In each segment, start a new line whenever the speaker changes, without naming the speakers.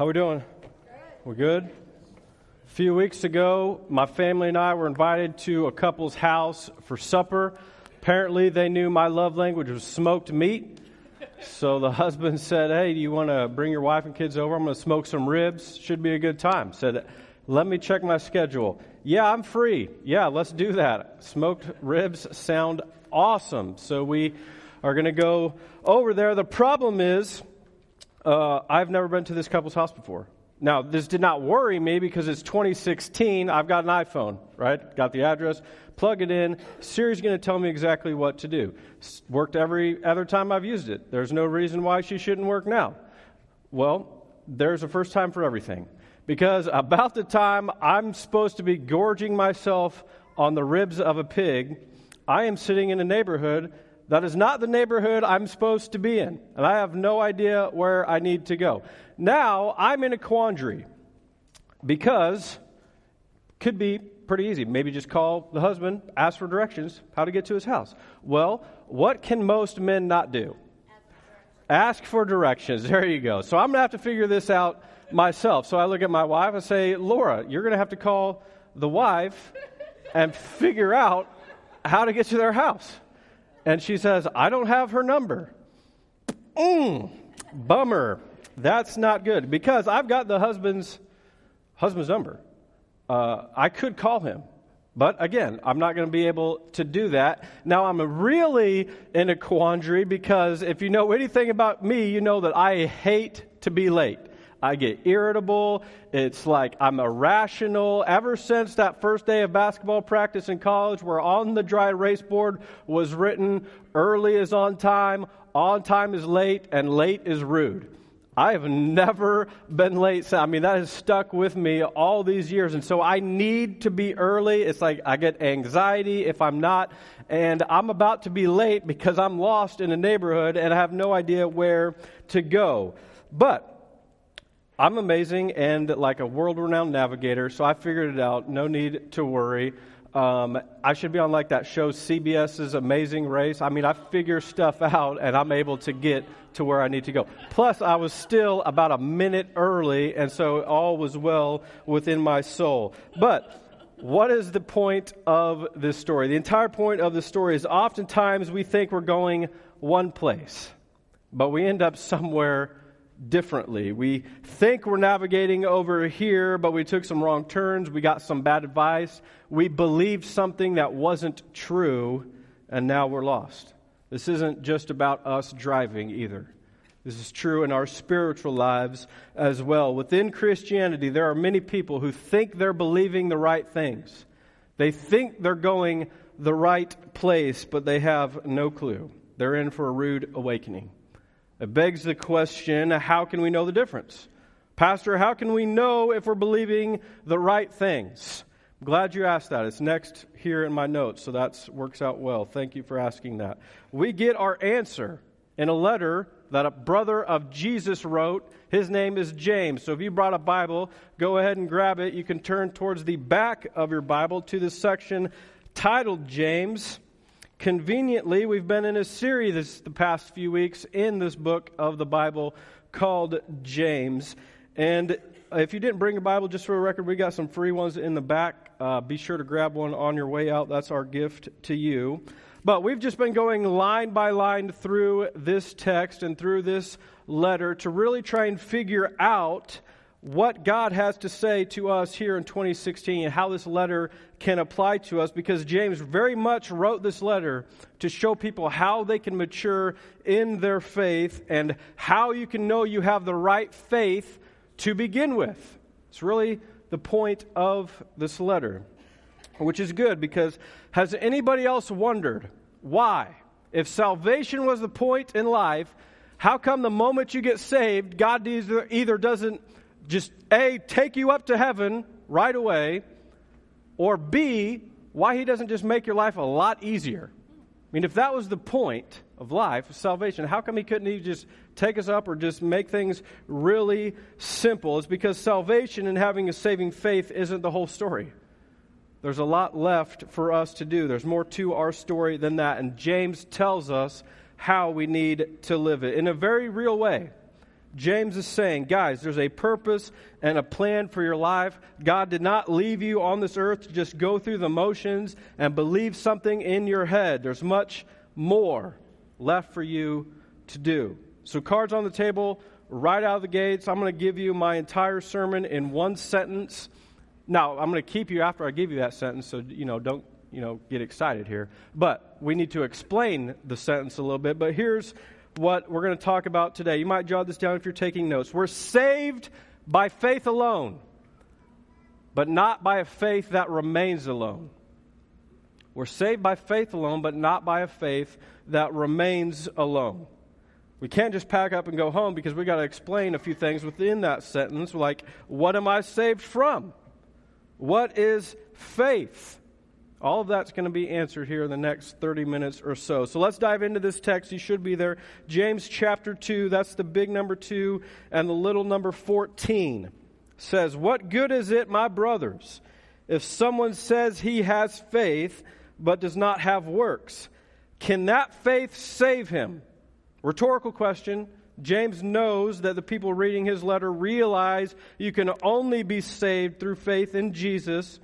How we doing? We're good. A few weeks ago, my family and I were invited to a couple's house for supper. Apparently, they knew my love language was smoked meat. So the husband said, Hey, do you want to bring your wife and kids over? I'm going to smoke some ribs. Should be a good time. Said, Let me check my schedule. Yeah, I'm free. Yeah, let's do that. Smoked ribs sound awesome. So we are going to go over there. The problem is, uh, I've never been to this couple's house before. Now, this did not worry me because it's 2016. I've got an iPhone, right? Got the address, plug it in. Siri's going to tell me exactly what to do. It's worked every other time I've used it. There's no reason why she shouldn't work now. Well, there's a first time for everything. Because about the time I'm supposed to be gorging myself on the ribs of a pig, I am sitting in a neighborhood that is not the neighborhood I'm supposed to be in, and I have no idea where I need to go. Now I'm in a quandary because could be pretty easy. Maybe just call the husband, ask for directions, how to get to his house. Well, what can most men not do? Ask for directions. There you go. So I'm going to have to figure this out myself. So I look at my wife and say, Laura, you're going to have to call the wife and figure out how to get to their house. And she says, I don't have her number. Mm, bummer. That's not good because I've got the husband's husband's number. Uh, I could call him, but again, I'm not going to be able to do that. Now I'm really in a quandary because if you know anything about me, you know that I hate to be late. I get irritable. It's like I'm irrational. Ever since that first day of basketball practice in college, where on the dry erase board was written, early is on time, on time is late, and late is rude. I have never been late. I mean, that has stuck with me all these years. And so I need to be early. It's like I get anxiety if I'm not. And I'm about to be late because I'm lost in a neighborhood and I have no idea where to go. But I'm amazing and like a world renowned navigator, so I figured it out. No need to worry. Um, I should be on like that show, CBS's Amazing Race. I mean, I figure stuff out and I'm able to get to where I need to go. Plus, I was still about a minute early, and so all was well within my soul. But what is the point of this story? The entire point of the story is oftentimes we think we're going one place, but we end up somewhere differently. We think we're navigating over here, but we took some wrong turns. We got some bad advice. We believed something that wasn't true, and now we're lost. This isn't just about us driving either. This is true in our spiritual lives as well. Within Christianity, there are many people who think they're believing the right things. They think they're going the right place, but they have no clue. They're in for a rude awakening. It begs the question how can we know the difference? Pastor, how can we know if we're believing the right things? I'm glad you asked that. It's next here in my notes, so that works out well. Thank you for asking that. We get our answer in a letter that a brother of Jesus wrote. His name is James. So if you brought a Bible, go ahead and grab it. You can turn towards the back of your Bible to the section titled James. Conveniently, we've been in a series this, the past few weeks in this book of the Bible called James. And if you didn't bring a Bible, just for a record, we got some free ones in the back. Uh, be sure to grab one on your way out. That's our gift to you. But we've just been going line by line through this text and through this letter to really try and figure out what God has to say to us here in 2016 and how this letter can apply to us because James very much wrote this letter to show people how they can mature in their faith and how you can know you have the right faith to begin with. It's really the point of this letter, which is good because has anybody else wondered why? If salvation was the point in life, how come the moment you get saved, God either, doesn't just A, take you up to heaven right away, or B, why he doesn't just make your life a lot easier. I mean, if that was the point of life, of salvation, how come he couldn't he just take us up or just make things really simple? It's because salvation and having a saving faith isn't the whole story. There's a lot left for us to do. There's more to our story than that. And James tells us how we need to live it in a very real way. James is saying, guys, there's a purpose and a plan for your life. God did not leave you on this earth to just go through the motions and believe something in your head. There's much more left for you to do. So, cards on the table, right out of the gates. I'm going to give you my entire sermon in one sentence. Now, I'm going to keep you after I give you that sentence, so, you know, don't, you know, get excited here. But we need to explain the sentence a little bit. But here's what we're going to talk about today. You might jot this down if you're taking notes. We're saved by faith alone, but not by a faith that remains alone. We're saved by faith alone, but not by a faith that remains alone. We can't just pack up and go home because we got to explain a few things within that sentence, like what am I saved from? What is faith? All of that's going to be answered here in the next 30 minutes or so. So let's dive into this text. You should be there. James chapter 2, that's the big number 2, and the little number 14 says, What good is it, my brothers, if someone says he has faith but does not have works? Can that faith save him? Rhetorical question. James knows that the people reading his letter realize you can only be saved through faith in Jesus.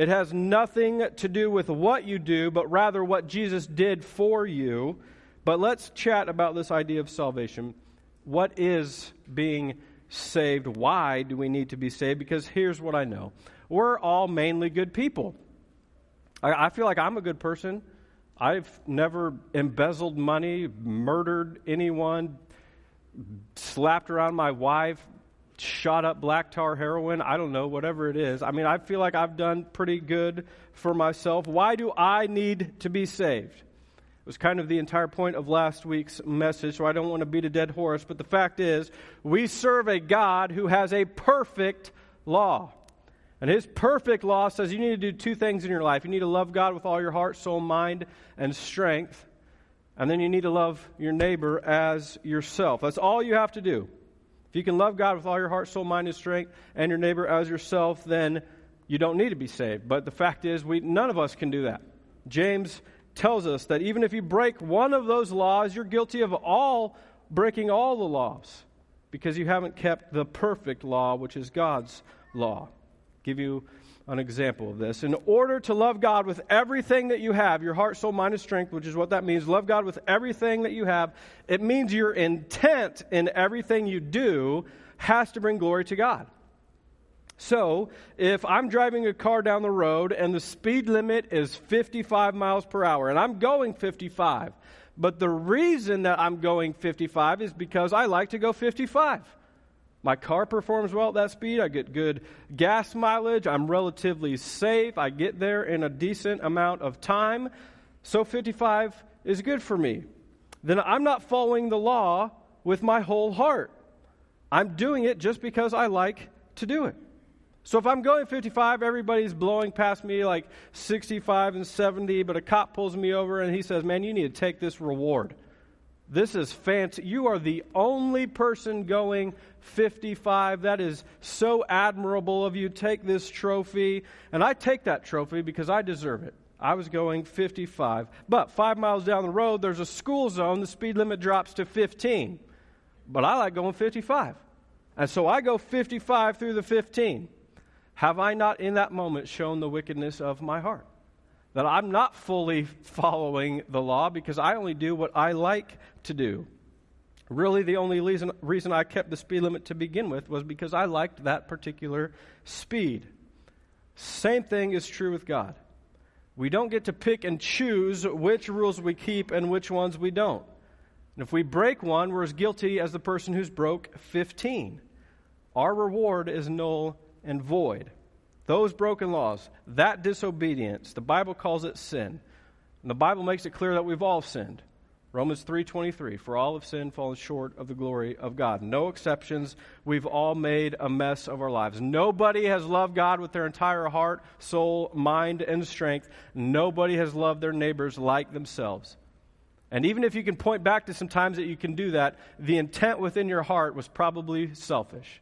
It has nothing to do with what you do, but rather what Jesus did for you. But let's chat about this idea of salvation. What is being saved? Why do we need to be saved? Because here's what I know we're all mainly good people. I, I feel like I'm a good person. I've never embezzled money, murdered anyone, slapped around my wife, shot up black tar heroin. I don't know, whatever it is. I mean, I feel like I've done pretty good for myself. Why do I need to be saved? It was kind of the entire point of last week's message, so I don't want to beat a dead horse. But the fact is, we serve a God who has a perfect law. And his perfect law says you need to do two things in your life. You need to love God with all your heart, soul, mind, and strength. And then you need to love your neighbor as yourself. That's all you have to do. If you can love God with all your heart, soul, mind, and strength, and your neighbor as yourself, then you don't need to be saved. But the fact is, we, none of us can do that. James tells us that even if you break one of those laws, you're guilty of all breaking all the laws because you haven't kept the perfect law, which is God's law give you an example of this. In order to love God with everything that you have, your heart, soul, mind, and strength, which is what that means, love God with everything that you have, it means your intent in everything you do has to bring glory to God. So, if I'm driving a car down the road and the speed limit is 55 miles per hour, and I'm going 55, but the reason that I'm going 55 is because I like to go 55. My car performs well at that speed. I get good gas mileage. I'm relatively safe. I get there in a decent amount of time. So 55 is good for me. Then I'm not following the law with my whole heart. I'm doing it just because I like to do it. So if I'm going 55, everybody's blowing past me like 65 and 70, but a cop pulls me over and he says, Man, you need to take this reward. This is fancy. You are the only person going 55. That is so admirable of you. Take this trophy. And I take that trophy because I deserve it. I was going 55. But five miles down the road, there's a school zone. The speed limit drops to 15. But I like going 55. And so I go 55 through the 15. Have I not in that moment shown the wickedness of my heart? That I'm not fully following the law because I only do what I like to do. Really, the only reason, reason I kept the speed limit to begin with was because I liked that particular speed. Same thing is true with God. We don't get to pick and choose which rules we keep and which ones we don't. And if we break one, we're as guilty as the person who's broke 15. Our reward is null and void. Those broken laws, that disobedience, the Bible calls it sin. And the Bible makes it clear that we've all sinned. Romans 3:23 For all have sinned fallen short of the glory of God. No exceptions. We've all made a mess of our lives. Nobody has loved God with their entire heart, soul, mind and strength. Nobody has loved their neighbors like themselves. And even if you can point back to some times that you can do that, the intent within your heart was probably selfish.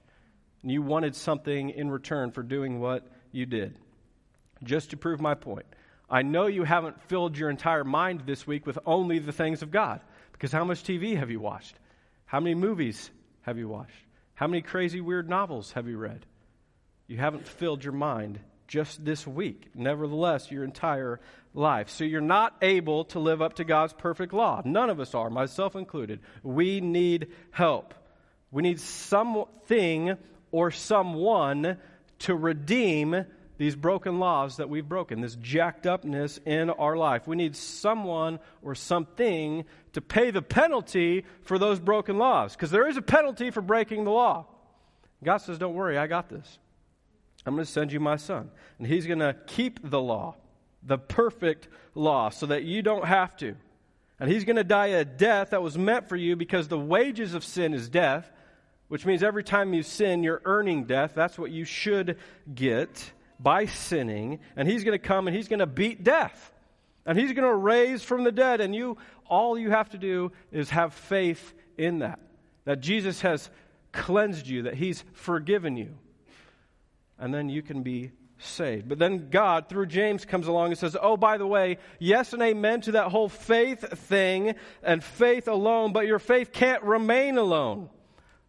And you wanted something in return for doing what you did. Just to prove my point, I know you haven't filled your entire mind this week with only the things of God. Because how much TV have you watched? How many movies have you watched? How many crazy, weird novels have you read? You haven't filled your mind just this week, nevertheless, your entire life. So you're not able to live up to God's perfect law. None of us are, myself included. We need help. We need something or someone to redeem these broken laws that we've broken, this jacked upness in our life. We need someone or something to pay the penalty for those broken laws, because there is a penalty for breaking the law. God says, Don't worry, I got this. I'm going to send you my son. And he's going to keep the law, the perfect law, so that you don't have to. And he's going to die a death that was meant for you because the wages of sin is death, which means every time you sin, you're earning death. That's what you should get by sinning. And he's going to come and he's going to beat death. And he's going to raise from the dead. And you, all you have to do is have faith in that. That Jesus has cleansed you, that he's forgiven you and then you can be saved. But then God, through James, comes along and says, Oh, by the way, yes and amen to that whole faith thing and faith alone, but your faith can't remain alone.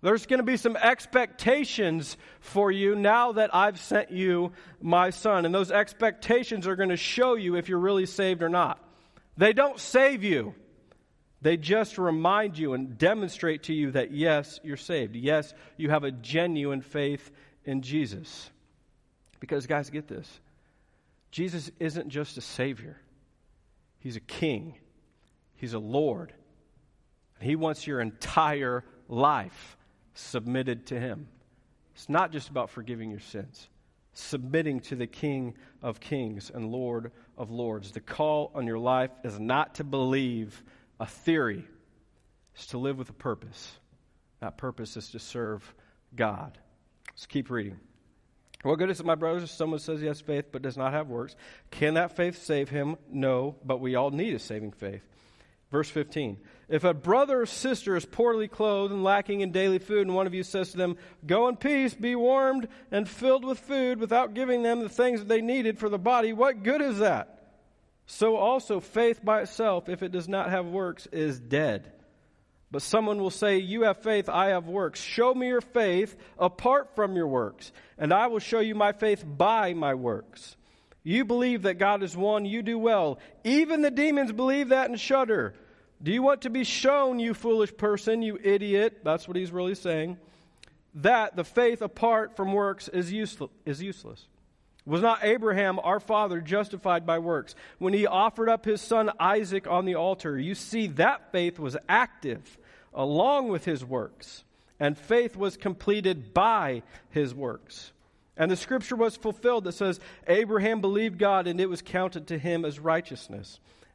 There's going to be some expectations for you now that I've sent you my son. And those expectations are going to show you if you're really saved or not. They don't save you. They just remind you and demonstrate to you that yes, you're saved. Yes, you have a genuine faith in Jesus. Because, guys, get this Jesus isn't just a Savior, He's a King, He's a Lord. And He wants your entire life submitted to Him. It's not just about forgiving your sins, submitting to the King of Kings and Lord of Lords. The call on your life is not to believe a theory, it's to live with a purpose. That purpose is to serve God. Let's keep reading. What good is it, my brothers, if someone says he has faith but does not have works? Can that faith save him? No, but we all need a saving faith. Verse 15. If a brother or sister is poorly clothed and lacking in daily food, and one of you says to them, Go in peace, be warmed and filled with food, without giving them the things that they needed for the body, what good is that? So also, faith by itself, if it does not have works, is dead. But someone will say, You have faith, I have works. Show me your faith apart from your works, and I will show you my faith by my works. You believe that God is one, you do well. Even the demons believe that and shudder. Do you want to be shown, you foolish person, you idiot? That's what he's really saying. That the faith apart from works is. Is useless. Was not Abraham, our father, justified by works when he offered up his son Isaac on the altar? You see, that faith was active along with his works, and faith was completed by his works. And the scripture was fulfilled that says, Abraham believed God, and it was counted to him as righteousness,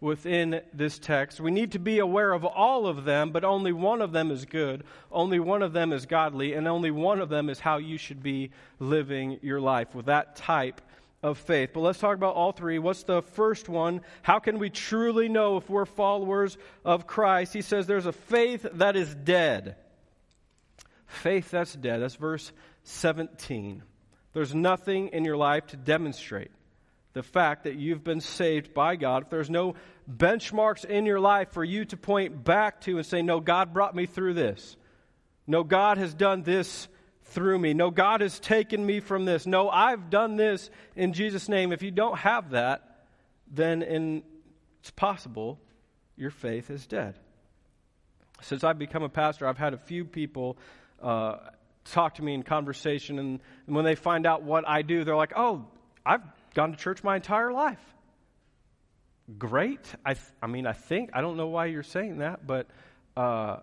within this text. We need to be aware of all of them, but only one of them is good, only one of them is godly, and only one of them is how you should be living your life with that type of faith. But let's talk about all three. What's the first one? How can we truly know if we're followers of Christ? He says there's a faith that is dead. Faith that's dead. That's verse 17. There's nothing in your life to demonstrate the fact that you've been saved by God, if there's no benchmarks in your life for you to point back to and say, No, God brought me through this. No, God has done this through me. No, God has taken me from this. No, I've done this in Jesus' name. If you don't have that, then in, it's possible your faith is dead. Since I've become a pastor, I've had a few people uh, talk to me in conversation, and, and when they find out what I do, they're like, oh, I've gone to church my entire life. Great. I, th- I mean, I think, I don't know why you're saying that, but uh,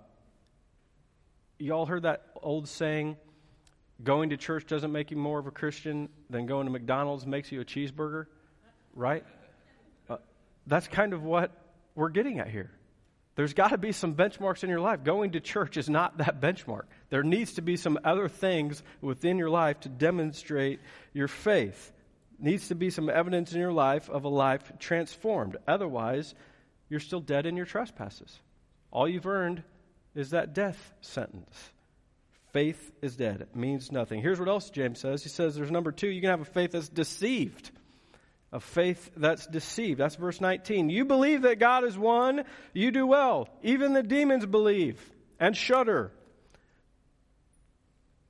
you all heard that old saying, going to church doesn't make you more of a Christian than going to McDonald's makes you a cheeseburger, right? Uh, that's kind of what we're getting at here. There's got to be some benchmarks in your life. Going to church is not that benchmark. There needs to be some other things within your life to demonstrate your faith. Needs to be some evidence in your life of a life transformed. Otherwise, you're still dead in your trespasses. All you've earned is that death sentence. Faith is dead. It means nothing. Here's what else James says. He says there's number two, you can have a faith that's deceived a faith that's deceived. That's verse 19. You believe that God is one, you do well. Even the demons believe and shudder.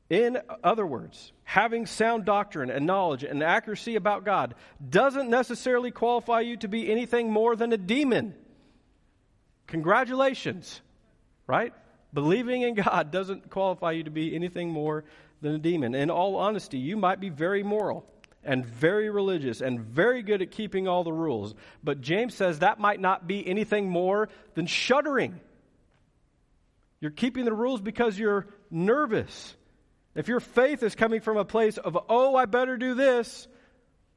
In other words, having sound doctrine and knowledge and accuracy about God doesn't necessarily qualify you to be anything more than a demon. Congratulations, right? Believing in God doesn't qualify you to be anything more than a demon. In all honesty, you might be very moral and very religious and very good at keeping all the rules. But James says that might not be anything more than shuddering. You're keeping the rules because you're nervous. If your faith is coming from a place of, oh, I better do this,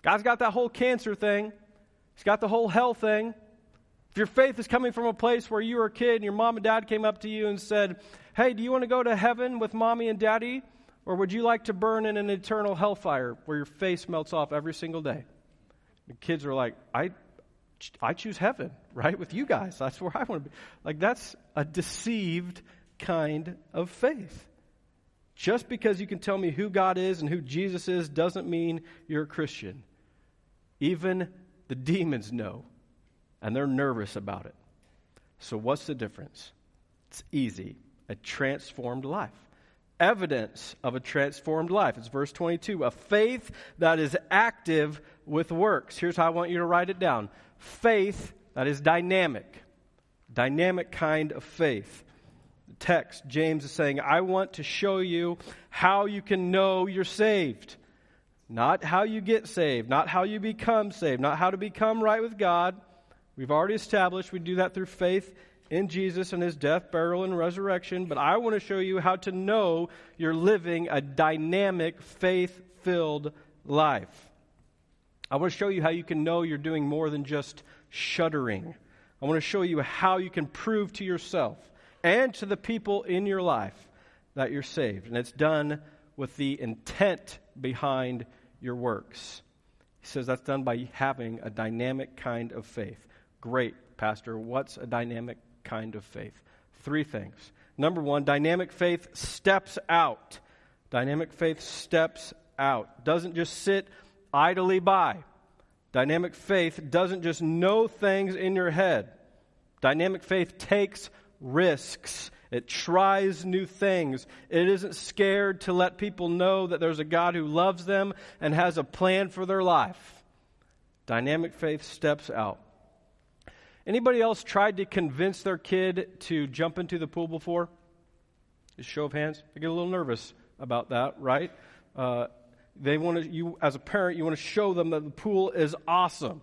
God's got that whole cancer thing, He's got the whole hell thing. If your faith is coming from a place where you were a kid and your mom and dad came up to you and said, hey, do you want to go to heaven with mommy and daddy? Or would you like to burn in an eternal hellfire where your face melts off every single day? The kids are like, I, I choose heaven, right? With you guys. That's where I want to be. Like, that's a deceived kind of faith. Just because you can tell me who God is and who Jesus is doesn't mean you're a Christian. Even the demons know, and they're nervous about it. So, what's the difference? It's easy a transformed life evidence of a transformed life. It's verse 22 a faith that is active with works. Here's how I want you to write it down faith that is dynamic, dynamic kind of faith. Text, James is saying, I want to show you how you can know you're saved. Not how you get saved, not how you become saved, not how to become right with God. We've already established we do that through faith in Jesus and his death, burial, and resurrection, but I want to show you how to know you're living a dynamic, faith filled life. I want to show you how you can know you're doing more than just shuddering. I want to show you how you can prove to yourself and to the people in your life that you're saved. And it's done with the intent behind your works. He says that's done by having a dynamic kind of faith. Great, Pastor. What's a dynamic kind of faith. Three things. Number one, dynamic faith steps out. Dynamic faith steps out, doesn't just sit idly by. Dynamic faith doesn't just know things in your head. Dynamic faith takes risks. It tries new things. It isn't scared to let people know that there's a God who loves them and has a plan for their life. Dynamic faith steps out. Anybody else tried to convince their kid to jump into the pool before? Just show of hands. I get a little nervous about that, right? Uh, they want to, you as a parent, you want to show them that the pool is awesome.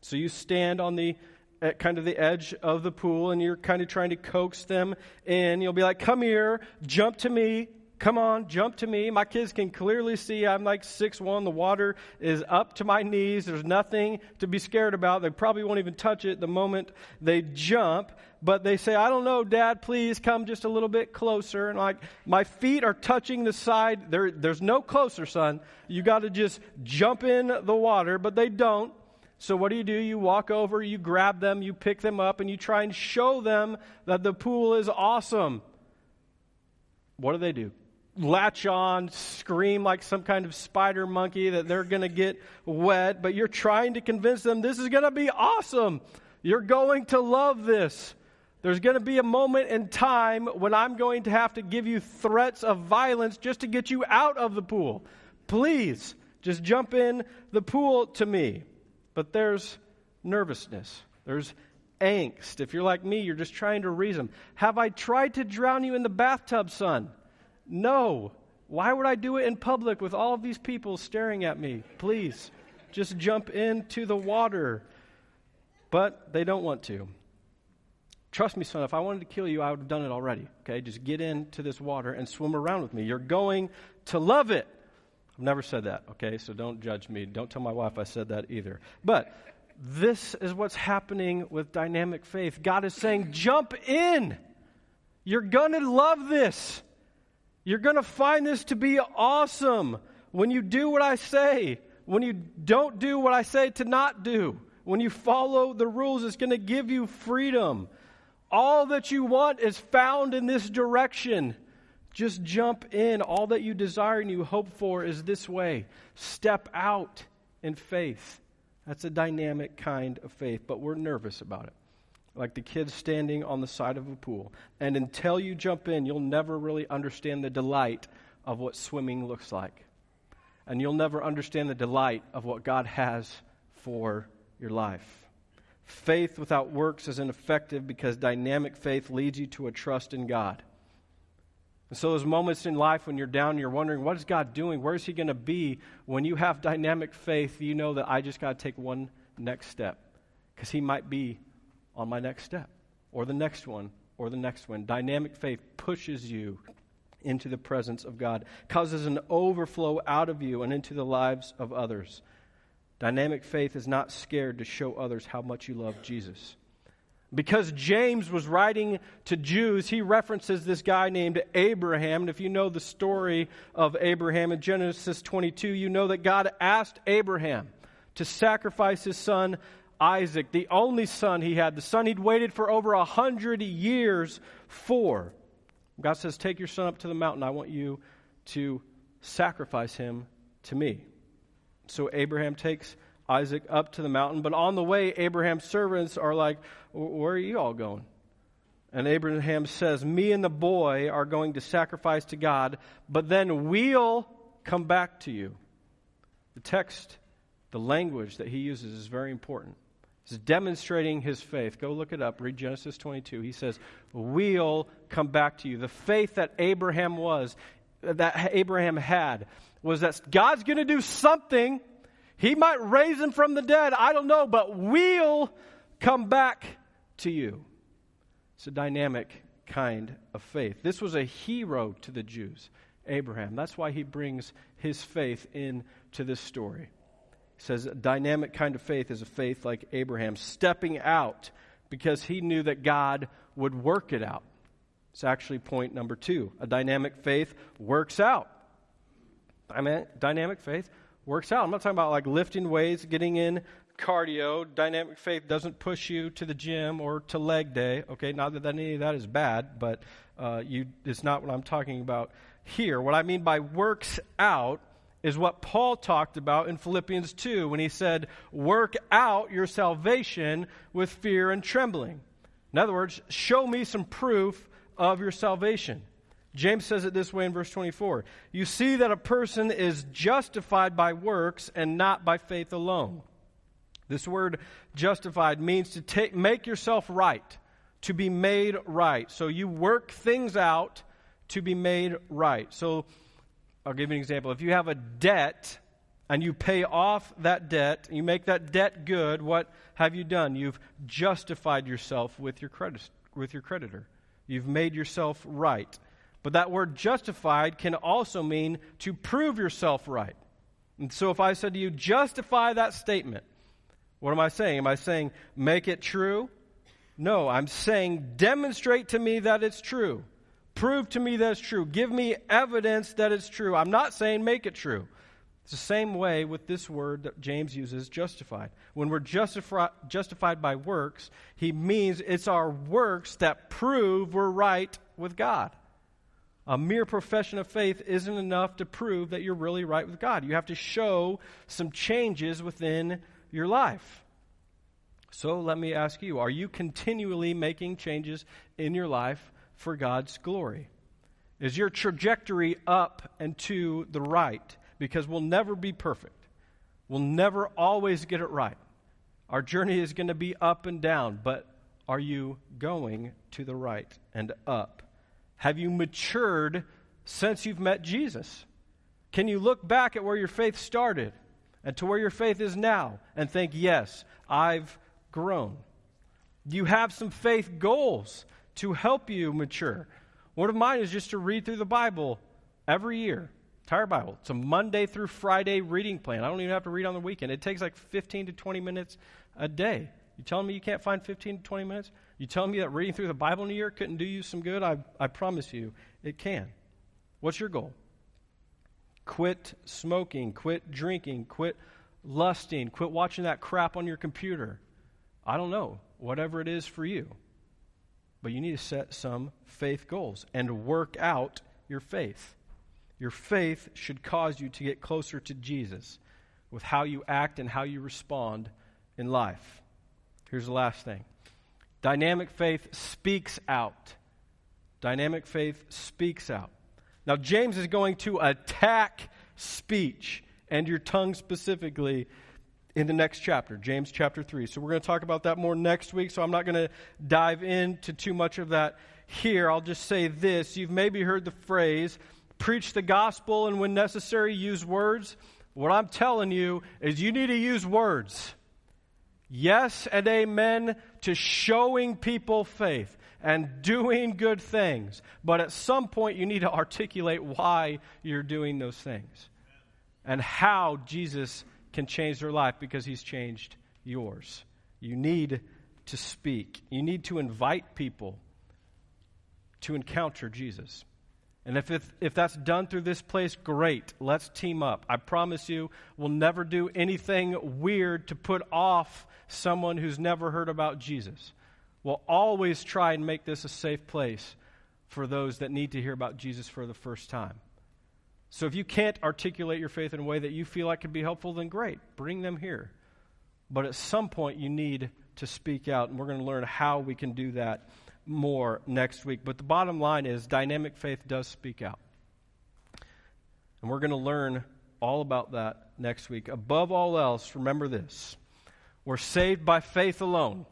So you stand on the at kind of the edge of the pool and you're kind of trying to coax them in. You'll be like, "Come here, jump to me, Come on, jump to me. My kids can clearly see I'm like six one. The water is up to my knees. There's nothing to be scared about. They probably won't even touch it the moment they jump. But they say, I don't know, Dad, please come just a little bit closer. And like, my feet are touching the side. There, there's no closer, son. You got to just jump in the water. But they don't. So what do you do? You walk over, you grab them, you pick them up, and you try and show them that the pool is awesome. What do they do? latch on, scream like some kind of spider monkey that they're going to get wet, but you're trying to convince them this is going to be awesome. You're going to love this. There's going to be a moment in time when I'm going to have to give you threats of violence just to get you out of the pool. Please, just jump in the pool to me. But there's nervousness. There's angst. If you're like me, you're just trying to reason. Have I tried to drown you in the bathtub, son? No. Why would I do it in public with all of these people staring at me? Please, just jump into the water. But they don't want to. Trust me, son, if I wanted to kill you, I would have done it already. Okay? Just get into this water and swim around with me. You're going to love it. I've never said that, okay? So don't judge me. Don't tell my wife I said that either. But This is what's happening with dynamic faith. God is saying, jump in. You're going to love this. You're going to find this to be awesome when you do what I say, when you don't do what I say to not do, when you follow the rules, it's going to give you freedom. All that you want is found in this direction. Just jump in. All that you desire and you hope for is this way. Step out in faith. That's a dynamic kind of faith, but we're nervous about it. Like the kids standing on the side of a pool. And until you jump in, you'll never really understand the delight of what swimming looks like. And you'll never understand the delight of what God has for your life. Faith without works is ineffective because dynamic faith leads you to a trust in God. And so, those moments in life when you're down, you're wondering, what is God doing? Where is He going to be? When you have dynamic faith, you know that I just got to take one next step because He might be on my next step, or the next one, or the next one. Dynamic faith pushes you into the presence of God, causes an overflow out of you and into the lives of others. Dynamic faith is not scared to show others how much you love Jesus. Because James was writing to Jews, he references this guy named Abraham. And if you know the story of Abraham in Genesis 22, you know that God asked Abraham to sacrifice his son Isaac, the only son he had, the son he'd waited for over a hundred years for. God says, Take your son up to the mountain. I want you to sacrifice him to me. So Abraham takes Isaac up to the mountain, but on the way, Abraham's servants are like, Where are you all going? And Abraham says, Me and the boy are going to sacrifice to God, but then we'll come back to you. The text, the language that he uses is very important. He's demonstrating his faith. Go look it up. Read Genesis 22. He says, We'll come back to you. The faith that Abraham was, that Abraham had, was that God's going to do something. He might raise him from the dead. I don't know, but we'll come back to you. It's a dynamic kind of faith. This was a hero to the Jews, Abraham. That's why he brings his faith into this story. He says a dynamic kind of faith is a faith like Abraham, stepping out because he knew that God would work it out. It's actually point number two. A dynamic faith works out. Dynamic faith works out. I'm not talking about like lifting weights, getting in cardio. Dynamic faith doesn't push you to the gym or to leg day. Okay, not that any of that is bad, but uh, you, it's not what I'm talking about here. What I mean by works out is what Paul talked about in Philippians 2 when he said, Work out your salvation with fear and trembling. In other words, show me some proof of your salvation. James says it this way in verse 24 You see that a person is justified by works and not by faith alone. This word justified means to take, make yourself right, to be made right. So you work things out to be made right. So I'll give you an example. If you have a debt and you pay off that debt, you make that debt good, what have you done? You've justified yourself with your, credit, with your creditor. You've made yourself right. But that word justified can also mean to prove yourself right. And so if I said to you, justify that statement, what am I saying? Am I saying make it true? No, I'm saying demonstrate to me that it's true. Prove to me that it's true. Give me evidence that it's true. I'm not saying make it true. It's the same way with this word that James uses, justified. When we're justifi- justified by works, he means it's our works that prove we're right with God. A mere profession of faith isn't enough to prove that you're really right with God. You have to show some changes within your life. So let me ask you are you continually making changes in your life for God's glory? Is your trajectory up and to the right? Because we'll never be perfect. We'll never always get it right. Our journey is going to be up and down, but are you going to the right and up? Have you matured since you've met Jesus? Can you look back at where your faith started and to where your faith is now and think, yes, I've grown? Do you have some faith goals to help you mature. One of mine is just to read through the Bible every year Entire Bible. It's a Monday through Friday reading plan. I don't even have to read on the weekend. It takes like 15 to 20 minutes a day. You telling me you can't find 15 to 20 minutes? You telling me that reading through the Bible in a year couldn't do you some good? I, I promise you it can. What's your goal? Quit smoking, quit drinking, quit lusting, quit watching that crap on your computer. I don't know. Whatever it is for you. But you need to set some faith goals and work out your faith. Your faith should cause you to get closer to Jesus with how you act and how you respond in life. Here's the last thing dynamic faith speaks out. Dynamic faith speaks out. Now, James is going to attack speech and your tongue specifically in the next chapter, James chapter 3. So we're going to talk about that more next week, so I'm not going to dive into too much of that here. I'll just say this. You've maybe heard the phrase, preach the gospel and when necessary use words. What I'm telling you is you need to use words. Yes and amen to showing people faith and doing good things. But at some point, you need to articulate why you're doing those things and how Jesus can change their life because he's changed yours. You need to speak, you need to invite people to encounter Jesus. And if, if, if that's done through this place, great. Let's team up. I promise you, we'll never do anything weird to put off someone who's never heard about Jesus. We'll always try and make this a safe place for those that need to hear about Jesus for the first time. So if you can't articulate your faith in a way that you feel like could be helpful, then great. Bring them here. But at some point, you need to speak out, and we're going to learn how we can do that more next week. But the bottom line is dynamic faith does speak out. And we're going to learn all about that next week. Above all else, remember this we're saved by faith alone,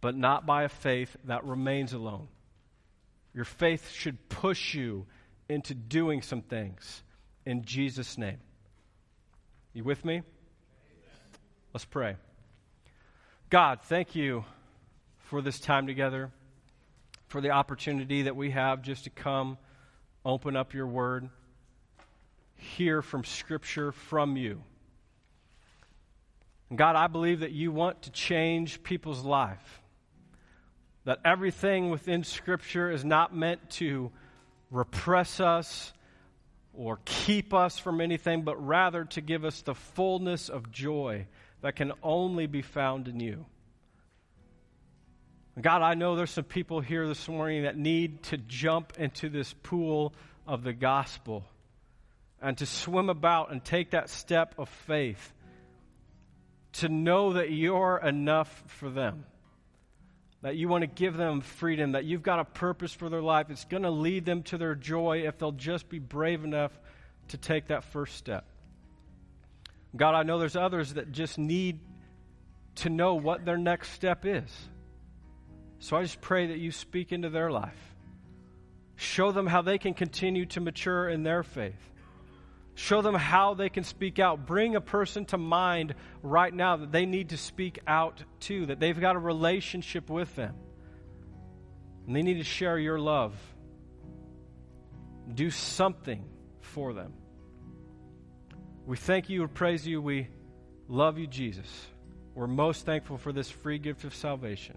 but not by a faith that remains alone. Your faith should push you into doing some things in Jesus' name. You with me? Let's pray. God, thank you for this time together for the opportunity that we have just to come, open up your word, hear from Scripture from you. And God, I believe that you want to change people's life. That everything within Scripture is not meant to repress us or keep us from anything, but rather to give us the fullness of joy that can only be found in you. God, I know there's some people here this morning that need to jump into this pool of the gospel and to swim about and take that step of faith to know that you're enough for them. That you want to give them freedom, that you've got a purpose for their life. It's going to lead them to their joy if they'll just be brave enough to take that first step. God, I know there's others that just need to know what their next step is. So I just pray that you speak into their life. Show them how they can continue to mature in their faith. Show them how they can speak out. Bring a person to mind right now that they need to speak out to, that they've got a relationship with them. And they need to share your love. Do something for them. We thank you and praise you. We love you, Jesus. We're most thankful for this free gift of salvation.